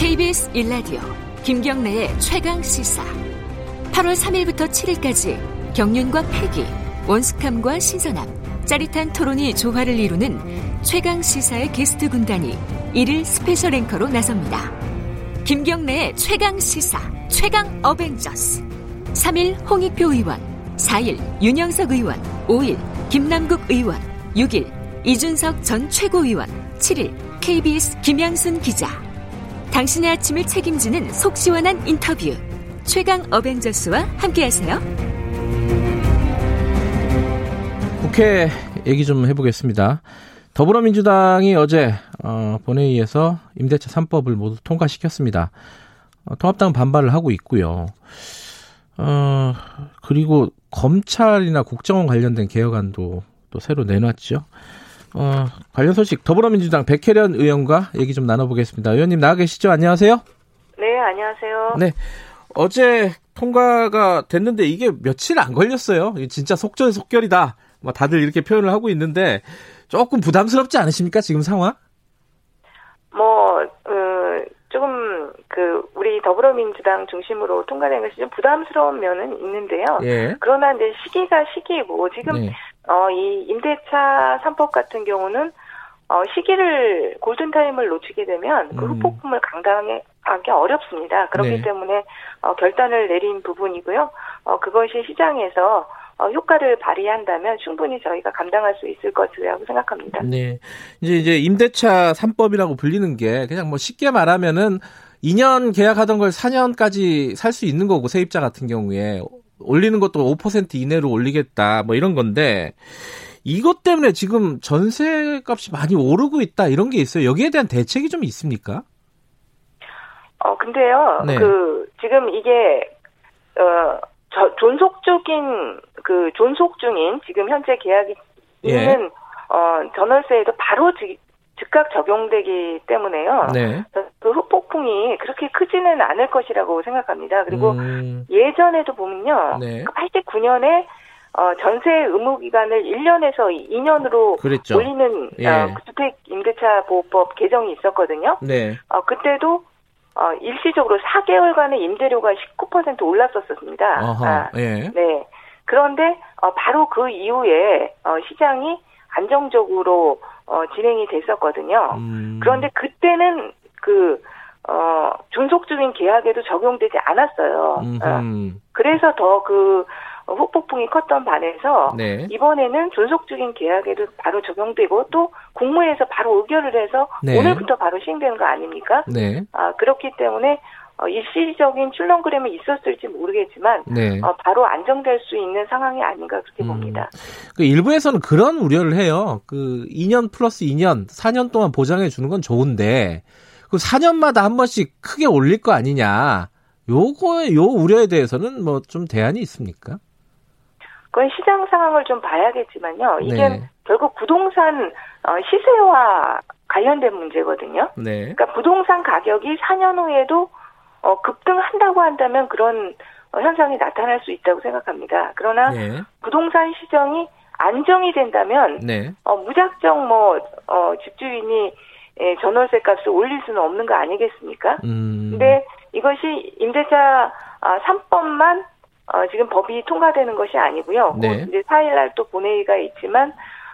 KBS 1라디오 김경래의 최강 시사 8월 3일부터 7일까지 경륜과 패기, 원숙함과 신선함, 짜릿한 토론이 조화를 이루는 최강 시사의 게스트 군단이 1일 special 앵커로 나섭니다. 김경래의 최강 시사, 최강 어벤져스. 3일 홍익표 의원, 4일 윤영석 의원, 5일 김남국 의원, 6일 이준석 전 최고위원, 7일 KBS 김양순 기자. 당신의 아침을 책임지는 속 시원한 인터뷰. 최강 어벤져스와 함께하세요. 국회 얘기 좀 해보겠습니다. 더불어민주당이 어제 어, 본회의에서 임대차 3법을 모두 통과시켰습니다. 어, 통합당은 반발을 하고 있고요. 어, 그리고 검찰이나 국정원 관련된 개혁안도 또 새로 내놨죠. 어, 관련 소식 더불어민주당 백혜련 의원과 얘기 좀 나눠보겠습니다. 의원님 나와 계시죠? 안녕하세요. 네, 안녕하세요. 네. 어제 통과가 됐는데 이게 며칠 안 걸렸어요. 진짜 속전속결이다. 뭐 다들 이렇게 표현을 하고 있는데 조금 부담스럽지 않으십니까 지금 상황? 뭐 어, 조금 그 우리 더불어민주당 중심으로 통과된 것이 좀 부담스러운 면은 있는데요. 예. 그러나 이제 시기가 시기고 지금 네. 어, 이 임대차 3법 같은 경우는 어, 시기를 골든타임을 놓치게 되면 그 음. 후폭풍을 감당하기 어렵습니다. 그렇기 네. 때문에 어, 결단을 내린 부분이고요. 어, 그것이 시장에서 어, 효과를 발휘한다면 충분히 저희가 감당할 수 있을 것이라고 생각합니다. 네. 이제 이제 임대차 3법이라고 불리는 게 그냥 뭐 쉽게 말하면은 2년 계약하던 걸 4년까지 살 수 있는 거고 세입자 같은 경우에 올리는 것도 5% 이내로 올리겠다 뭐 이런 건데 이것 때문에 지금 전세 값이 많이 오르고 있다 이런 게 있어요. 여기에 대한 대책이 좀 있습니까? 어, 근데요, 네. 그, 지금 이게, 어, 저, 존속 중인, 그, 존속 중인, 지금 현재 계약이 예. 있는, 어, 전월세에도 바로 즉, 즉각 적용되기 때문에요. 네. 그 후폭풍이 그렇게 크지는 않을 것이라고 생각합니다. 그리고 음, 예전에도 보면요. 네. 89년에, 어, 전세 의무 기간을 1년에서 2년으로 그랬죠. 올리는, 예. 어, 주택 임대차 보호법 개정이 있었거든요. 네. 어, 그때도 어, 일시적으로 4개월간의 임대료가 19% 올랐었습니다. 어허. 아, 예. 네. 그런데 어, 바로 그 이후에 어, 시장이 안정적으로 어, 진행이 됐었거든요. 음, 그런데 그때는 그 어, 존속적인 계약에도 적용되지 않았어요. 어. 그래서 더그 후폭풍이 컸던 반에서 네. 이번에는 존속적인 계약에도 바로 적용되고 또 국무회에서 바로 의결을 해서 네. 오늘부터 바로 시행되는 거 아닙니까? 네. 아, 그렇기 때문에 어, 일시적인 출렁그램이 있었을지 모르겠지만 네. 어, 바로 안정될 수 있는 상황이 아닌가 그렇게 음. 봅니다. 그 일부에서는 그런 우려를 해요. 그 2년 플러스 2년, 4년 동안 보장해 주는 건 좋은데 그 4년마다 한 번씩 크게 올릴 거 아니냐. 요거에 요 우려에 대해서는 뭐 좀 대안이 있습니까? 그건 시장 상황을 좀 봐야겠지만요. 이게 네. 결국 부동산 어, 시세와 관련된 문제거든요. 네. 그러니까 부동산 가격이 4년 후에도 어, 급등한다고 한다면 그런 어, 현상이 나타날 수 있다고 생각합니다. 그러나 네. 부동산 시장이 안정이 된다면 네. 어, 무작정 뭐 어, 집주인이 예, 전월세 값을 올릴 수는 없는 거 아니겠습니까? 음. 근데 이것이 임대차 아, 3법만 어, 지금 법이 통과되는 것이 아니고요. 네. 곧 이제 4일 날 또 본회의가 있지만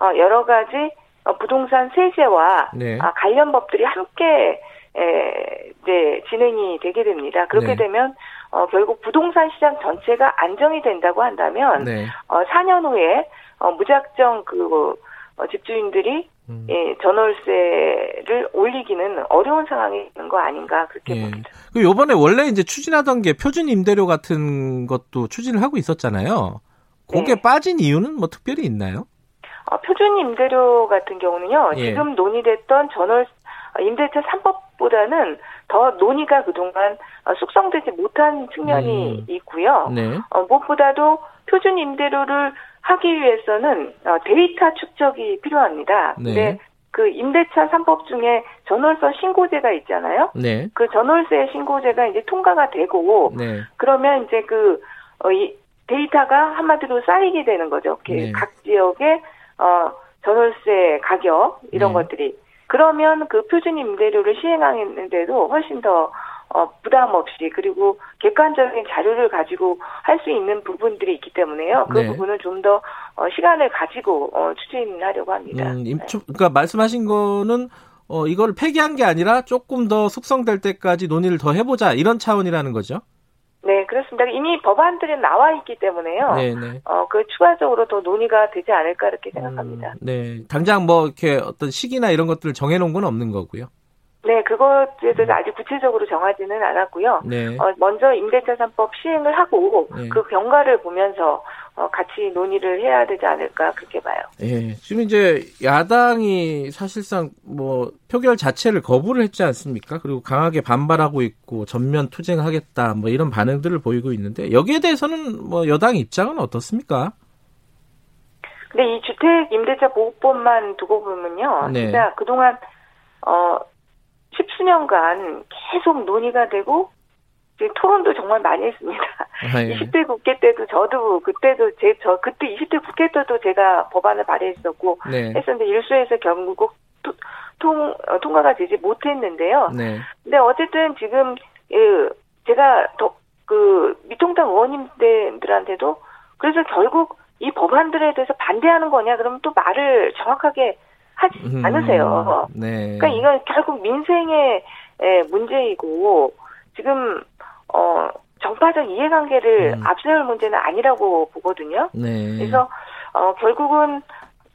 어, 여러 가지 어, 부동산 세제와 네. 아, 관련 법들이 함께 에, 이제 진행이 되게 됩니다. 그렇게 네. 되면 어, 결국 부동산 시장 전체가 안정이 된다고 한다면 네. 어, 4년 후에 어, 무작정 그 어, 집주인들이 음. 예, 전월세를 올리기는 어려운 상황이 있는 거 아닌가 그렇게 예. 봅니다. 그 요번에 원래 이제 추진하던 게 표준 임대료 같은 것도 추진을 하고 있었잖아요. 그게 네. 빠진 이유는 뭐 특별히 있나요? 어, 표준 임대료 같은 경우는요. 예. 지금 논의됐던 전월 어, 임대차 3법 보다는 더 논의가 그동안 어, 숙성되지 못한 측면이 음. 있고요. 네. 어, 무엇보다도 표준 임대료를 하기 위해서는 어, 데이터 축적이 필요합니다. 네. 근데 그 임대차 3법 중에 전월세 신고제가 있잖아요. 네. 그 전월세 신고제가 이제 통과가 되고 네. 그러면 이제 그, 어, 이 데이터가 한마디로 쌓이게 되는 거죠. 이렇게 네. 각 지역의, 어, 전월세 가격, 이런 네. 것들이. 그러면 그 표준 임대료를 시행하는데도 훨씬 더 어, 부담 없이 그리고 객관적인 자료를 가지고 할 수 있는 부분들이 있기 때문에요. 그 네. 부분을 좀더 어, 시간을 가지고 어, 추진하려고 합니다. 음, 임, 네. 그러니까 말씀하신 거는 어, 이걸 폐기한 게 아니라 조금 더 숙성될 때까지 논의를 더 해보자 이런 차원이라는 거죠. 네, 그렇습니다. 이미 법안들이 나와 있기 때문에요. 네, 네. 어, 그 추가적으로 더 논의가 되지 않을까 이렇게 생각합니다. 음, 네, 당장 뭐 이렇게 어떤 시기나 이런 것들을 정해놓은 건 없는 거고요. 네, 그것에 대해서 아직 구체적으로 정하지는 않았고요. 네. 어, 먼저 임대차 3법 시행을 하고 네. 그 경과를 보면서 어, 같이 논의를 해야 되지 않을까 그렇게 봐요. 예, 지금 이제 야당이 사실상 뭐 표결 자체를 거부를 했지 않습니까? 그리고 강하게 반발하고 있고 전면 투쟁하겠다 뭐 이런 반응들을 보이고 있는데 여기에 대해서는 뭐 여당 입장은 어떻습니까? 근데 이 주택 임대차 보호법만 두고 보면요. 네. 진짜 그동안 어 십수년간 계속 논의가 되고 정말 많이 했습니다. 아, 예. 20대 국회 때도 저도 그때도 제 저 그때 20대 국회 때도 제가 법안을 발의했었고 네. 했었는데 일수에서 결국 토- 통 어, 통과가 되지 못했는데요. 네. 근데 어쨌든 지금 예, 제가 더 그 미통당 의원님들한테도 그래서 결국 이 법안들에 대해서 반대하는 거냐 그러면 또 말을 정확하게 하지 음, 않으세요. 네. 그러니까 이건 결국 민생의 에, 문제이고 지금 어 정파적 이해관계를 음. 앞세울 문제는 아니라고 보거든요. 네. 그래서 어 결국은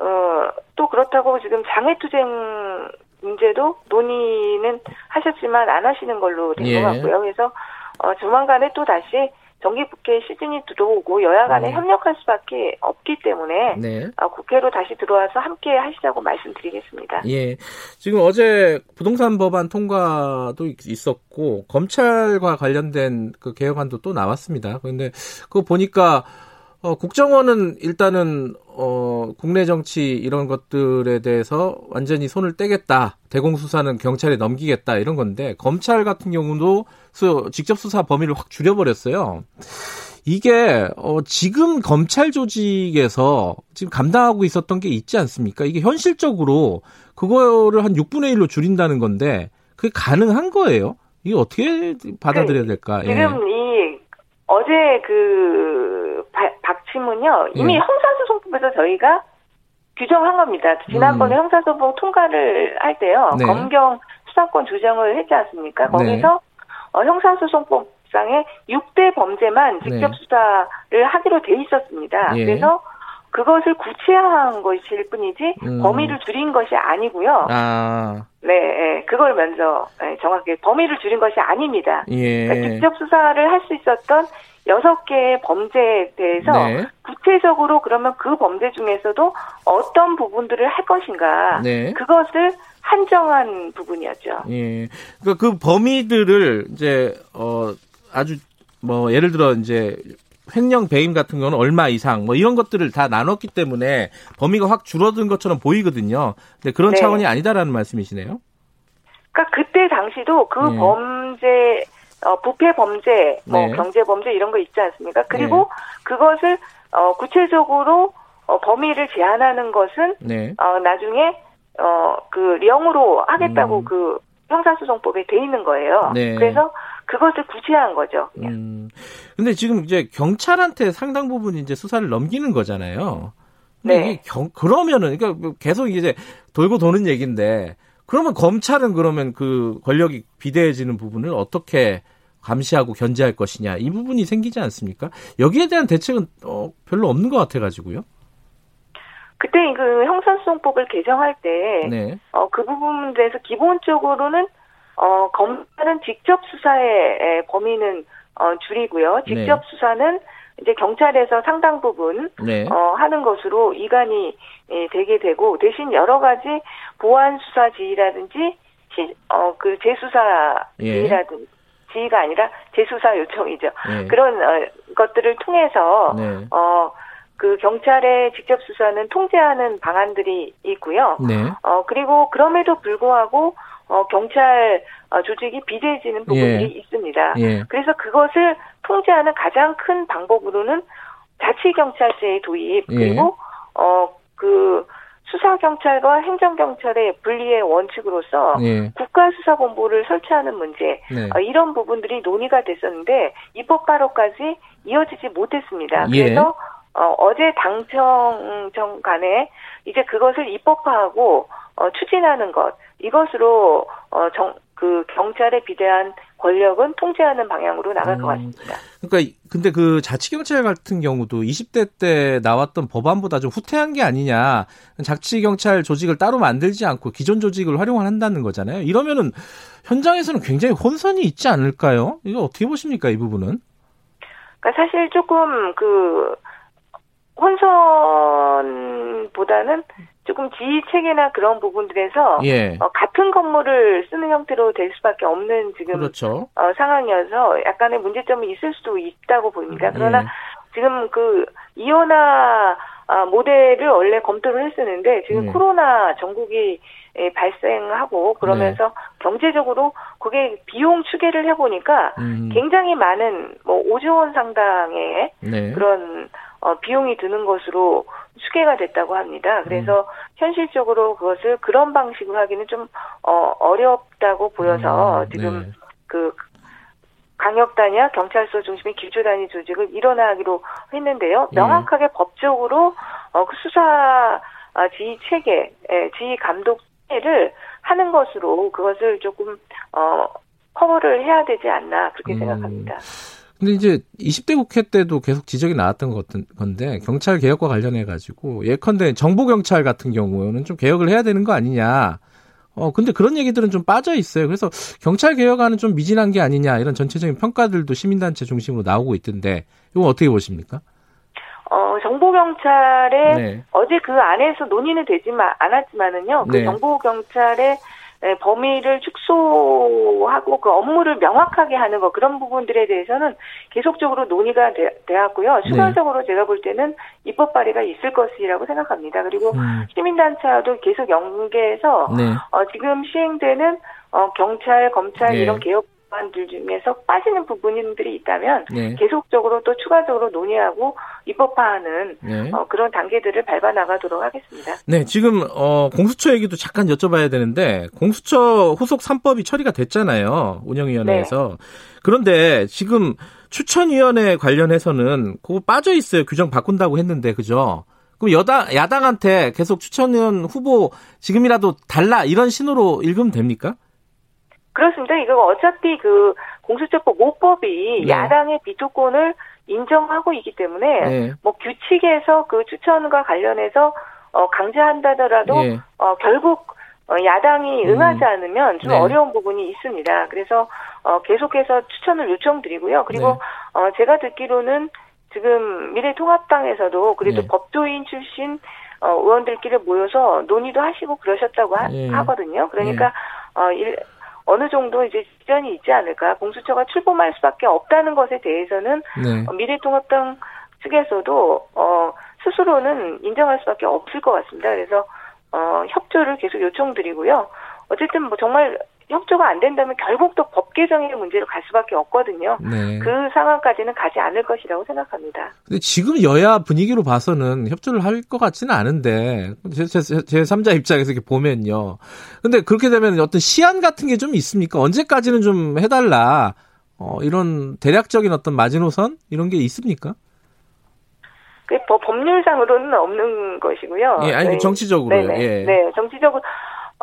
어 또 그렇다고 지금 장애투쟁 문제도 논의는 하셨지만 안 하시는 걸로 된것 예. 같고요. 그래서 어 조만간에 또 다시 정기 국회 시즌이 들어오고 여야 간에 네. 협력할 수밖에 없기 때문에 네. 어, 국회로 다시 들어와서 함께 하시자고 말씀드리겠습니다. 예. 지금 어제 부동산 법안 통과도 있- 있었고 검찰과 관련된 그 개혁안도 또 나왔습니다. 그런데 그거 보니까 어, 국정원은 일단은 어, 국내 정치 이런 것들에 대해서 완전히 손을 떼겠다. 대공 수사는 경찰에 넘기겠다 이런 건데 검찰 같은 경우도 수, 직접 수사 범위를 확 줄여버렸어요. 이게 어, 지금 검찰 조직에서 지금 감당하고 있었던 게 있지 않습니까? 이게 현실적으로 그거를 한 6분의 1로 줄인다는 건데 그게 가능한 거예요? 이게 어떻게 받아들여야 될까? 예. 지금 이 어제 그 바- 박침은요 이미 예. 형사소송법에서 저희가 규정한 겁니다. 지난번에 형사소송 통과를 할 때요 음. 네. 검경 수사권 조정을 했지 않습니까? 네. 거기서 어, 형사소송법상의 6대 범죄만 직접 네. 수사를 하기로 돼 있었습니다. 예. 그래서 그것을 구체화한 것일 뿐이지 음. 범위를 줄인 것이 아니고요. 아, 네, 예, 그걸 먼저 예, 정확히 범위를 줄인 것이 아닙니다. 예. 그러니까 직접 수사를 할 수 있었던 여섯 개의 범죄에 대해서 네. 구체적으로 그러면 그 범죄 중에서도 어떤 부분들을 할 것인가 네. 그것을 한정한 부분이었죠. 예. 그러니까 그 범위들을 이제 어 아주 뭐 예를 들어 이제 횡령 배임 같은 거는 얼마 이상 뭐 이런 것들을 다 나눴기 때문에 범위가 확 줄어든 것처럼 보이거든요. 근데 그런 네. 차원이 아니다라는 말씀이시네요. 그러니까 그때 당시도 그 예. 범죄 어, 부패 범죄, 뭐 네. 경제 범죄 이런 거 있지 않습니까? 그리고 그것을 어, 구체적으로 어, 범위를 제한하는 것은 네. 어, 나중에 어, 그 령으로 하겠다고 음. 그 형사소송법에 돼 있는 거예요. 네. 그래서 그것을 구체화한 거죠. 그냥. 음. 근데 지금 이제 경찰한테 상당 부분 이제 수사를 넘기는 거잖아요. 네. 경, 그러면은 그러니까 뭐 계속 이제 돌고 도는 얘기인데 그러면 검찰은 그러면 그 권력이 비대해지는 부분을 어떻게 감시하고 견제할 것이냐 이 부분이 생기지 않습니까? 여기에 대한 대책은 어, 별로 없는 것 같아가지고요. 그때 그 형사소송법을 개정할 때, 네, 어, 그 부분에 대해서 기본적으로는, 어, 검찰은 직접 수사의 에, 범위는, 어, 줄이고요. 직접 네. 수사는 이제 경찰에서 상당 부분, 네, 어, 하는 것으로 이관이 예, 되게 되고, 대신 여러 가지 보안 수사 지휘라든지, 시, 어, 그 재수사 예. 지휘라든지, 지휘가 아니라 재수사 요청이죠. 네, 그런, 어, 것들을 통해서, 네, 어, 그 경찰의 직접 수사는 통제하는 방안들이 있고요. 네, 어, 그리고 그럼에도 불구하고, 어, 경찰 어, 조직이 비대해지는 부분이 예. 있습니다. 예, 그래서 그것을 통제하는 가장 큰 방법으로는 자치경찰제의 도입, 예. 그리고, 어, 그, 수사경찰과 행정경찰의 분리의 원칙으로서 예. 국가수사본부를 설치하는 문제 네. 어, 이런 부분들이 논의가 됐었는데 입법 발효까지 이어지지 못했습니다. 예. 그래서 어, 어제 당청 정 간에 이제 그것을 입법화하고 어, 추진하는 것 이것으로 어, 정, 그 경찰에 비대한 권력은 통제하는 방향으로 나갈 음, 것 같습니다. 그러니까 근데 그 자치경찰 같은 경우도 20대 때 나왔던 법안보다 좀 후퇴한 게 아니냐. 자치경찰 조직을 따로 만들지 않고 기존 조직을 활용한다는 거잖아요. 이러면은 현장에서는 굉장히 혼선이 있지 않을까요? 이거 어떻게 보십니까 이 부분은? 그러니까 사실 조금 그 혼선보다는 조금 지휘 체계나 그런 부분들에서 예. 어, 같은 건물을 쓰는 형태로 될 수밖에 없는 지금 그렇죠. 어, 상황이어서 약간의 문제점이 있을 수도 있다고 보입니다. 그러나 예. 지금 그 이온화 아, 모델을 원래 검토를 했었는데 지금 예. 코로나 전국이 예, 발생하고 그러면서 네. 경제적으로 그게 비용 추계를 해보니까 음. 굉장히 많은 뭐 5조 원 상당의 네. 그런 어, 비용이 드는 것으로 추계가 됐다고 합니다. 그래서 음. 현실적으로 그것을 그런 방식으로 하기는 좀 어, 어렵다고 보여서 음, 지금 네. 그 강력 단위와 경찰서 중심의 기초 단위 조직을 일어나기로 했는데요. 네. 명확하게 법적으로 어, 그 수사 아, 지휘 체계, 예, 지휘 감독 체를 하는 것으로 그것을 조금 어 커버를 해야 되지 않나 그렇게 음. 생각합니다. 근데 이제 20대 국회 때도 계속 지적이 나왔던 건데 경찰 개혁과 관련해 가지고 예컨대 정보 경찰 같은 경우는 좀 개혁을 해야 되는 거 아니냐. 어 근데 그런 얘기들은 좀 빠져 있어요. 그래서 경찰 개혁안은 좀 미진한 게 아니냐 이런 전체적인 평가들도 시민단체 중심으로 나오고 있던데 이건 어떻게 보십니까? 어, 정보경찰에 네. 어제 그 안에서 논의는 되지만 않았지만은요. 그 네. 정보경찰의 네, 범위를 축소하고 그 업무를 명확하게 하는 거 그런 부분들에 대해서는 계속적으로 논의가 되, 되었고요. 네. 추가적으로 네. 제가 볼 때는 입법 발의가 있을 것이라고 생각합니다. 그리고 음. 시민단체와도 계속 연계해서 네. 어, 지금 시행되는 어, 경찰, 검찰 네. 이런 개혁 법안들 중에서 빠지는 부분들이 있다면 네. 계속적으로 또 추가적으로 논의하고 입법화하는 네. 어, 그런 단계들을 밟아 나가도록 하겠습니다. 네, 지금 어, 공수처 얘기도 잠깐 여쭤봐야 되는데 공수처 후속 3법이 처리가 됐잖아요. 운영위원회에서. 네. 그런데 지금 추천위원회 관련해서는 그거 빠져 있어요. 규정 바꾼다고 했는데 그죠? 그럼 여당 야당한테 계속 추천위원 후보 지금이라도 달라 이런 신호로 읽으면 됩니까? 그렇습니다. 이거 어차피 그 공수처법 5법이 네. 야당의 비토권을 인정하고 있기 때문에 네. 뭐 규칙에서 그 추천과 관련해서 어 강제한다더라도 네. 어 결국 어 야당이 음. 응하지 않으면 좀 네. 어려운 부분이 있습니다. 그래서 어 계속해서 추천을 요청드리고요. 그리고 네. 어 제가 듣기로는 지금 미래통합당에서도 그래도 네. 법조인 출신 어 의원들끼리 모여서 논의도 하시고 그러셨다고 하, 예. 거든요 그러니까 어 일, 어느 정도 이제 지전이 있지 않을까. 공수처가 출범할 수밖에 없다는 것에 대해서는 네. 어, 미래통합당 측에서도 어 스스로는 인정할 수밖에 없을 것 같습니다. 그래서 어 협조를 계속 요청드리고요. 어쨌든 뭐 정말 협조가 안 된다면 결국 또 법 개정의 문제로 갈 수밖에 없거든요. 네. 그 상황까지는 가지 않을 것이라고 생각합니다. 근데 지금 여야 분위기로 봐서는 협조를 할 것 같지는 않은데 제, 제, 제 3자 입장에서 이렇게 보면요. 근데 그렇게 되면 어떤 시한 같은 게 좀 있습니까? 언제까지는 좀 해달라. 어, 이런 대략적인 어떤 마지노선 이런 게 있습니까? 그 법률상으로는 없는 것이고요. 예, 아니 네. 정치적으로 예. 네, 정치적으로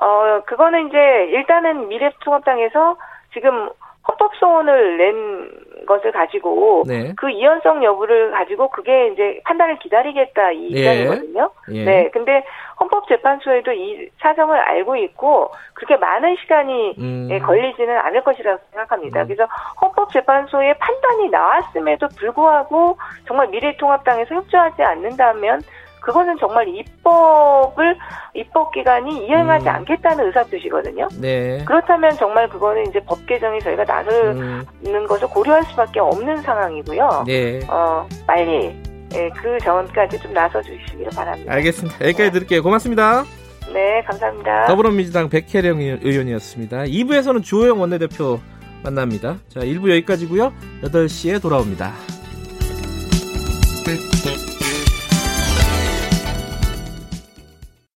어, 그거는 이제 일단은 미래통합당에서 지금 헌법소원을 낸 것을 가지고 네. 그 이연성 여부를 가지고 그게 이제 판단을 기다리겠다 이 예. 입장이거든요. 예. 네. 근데 헌법재판소에도 이 사정을 알고 있고 그렇게 많은 시간이 음. 예, 걸리지는 않을 것이라고 생각합니다. 음. 그래서 헌법재판소의 판단이 나왔음에도 불구하고 정말 미래통합당에서 협조하지 않는다면 그거는 정말 입법을 입법 기관이 이행하지 음. 않겠다는 의사 표시거든요. 네. 그렇다면 정말 그거는 이제 법 개정에 저희가 나서는 음. 것을 고려할 수밖에 없는 상황이고요. 네. 어 빨리 예, 그 전까지 좀 나서 주시기를 바랍니다. 알겠습니다. 여기까지 네. 드릴게요. 고맙습니다. 네, 감사합니다. 더불어민주당 백혜령 의원이었습니다. 2부에서는 주호영 원내대표 만납니다. 자, 1부 여기까지고요. 8시에 돌아옵니다. 네, 네.